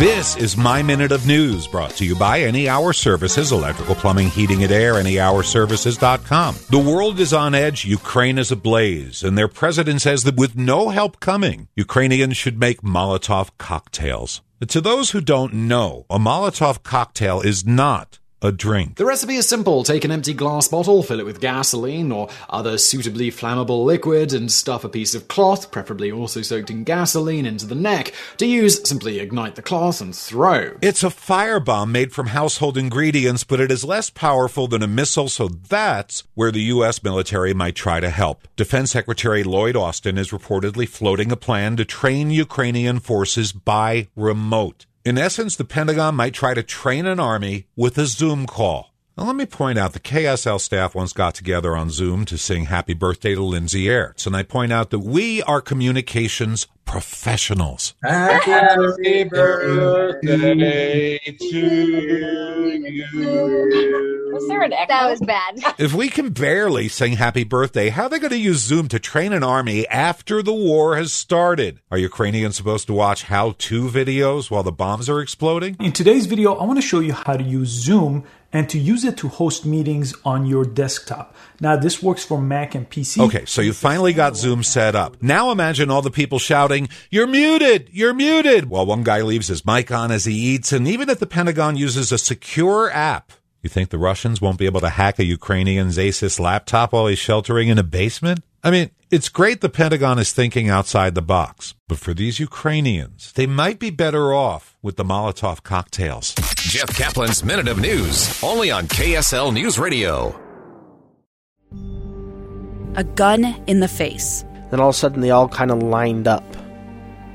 This is My Minute of News, brought to you by Any Hour Services, electrical, plumbing, heating, and air, anyhourservices.com. The world is on edge, Ukraine is ablaze, and their president says that with no help coming, Ukrainians should make Molotov cocktails. To those who don't know, a Molotov cocktail is not a drink. The recipe is simple. Take an empty glass bottle, fill it with gasoline or other suitably flammable liquid, and stuff a piece of cloth, preferably also soaked in gasoline, into the neck. To use, simply ignite the cloth and throw. It's a firebomb made from household ingredients, but it is less powerful than a missile, so that's where the U.S. military might try to help. Defense Secretary Lloyd Austin is reportedly floating a plan to train Ukrainian forces by remote. In essence, the Pentagon might try to train an army with a Zoom call. Now, let me point out the KSL staff once got together on Zoom to sing happy birthday to Lindsay Aerts. And I point out that we are communications professionals. Happy birthday to you. Was there an echo? That was bad. If we can barely sing happy birthday, how are they going to use Zoom to train an army after the war has started? Are Ukrainians supposed to watch how to videos while the bombs are exploding? In today's video, I want to show you how to use Zoom and to use it to host meetings on your desktop. Now, this works for Mac and PC. Okay, so you finally got Zoom set up. Now imagine all the people shouting, You're muted! You're muted! While one guy leaves his mic on as he eats, and even if the Pentagon uses a secure app, you think the Russians won't be able to hack a Ukrainian's Asus laptop while he's sheltering in a basement? I mean, it's great the Pentagon is thinking outside the box, but for these Ukrainians, they might be better off with the Molotov cocktails. Jeff Caplan's Minute of News, only on KSL News Radio. A gun in the face. Then all of a sudden, they all kind of lined up.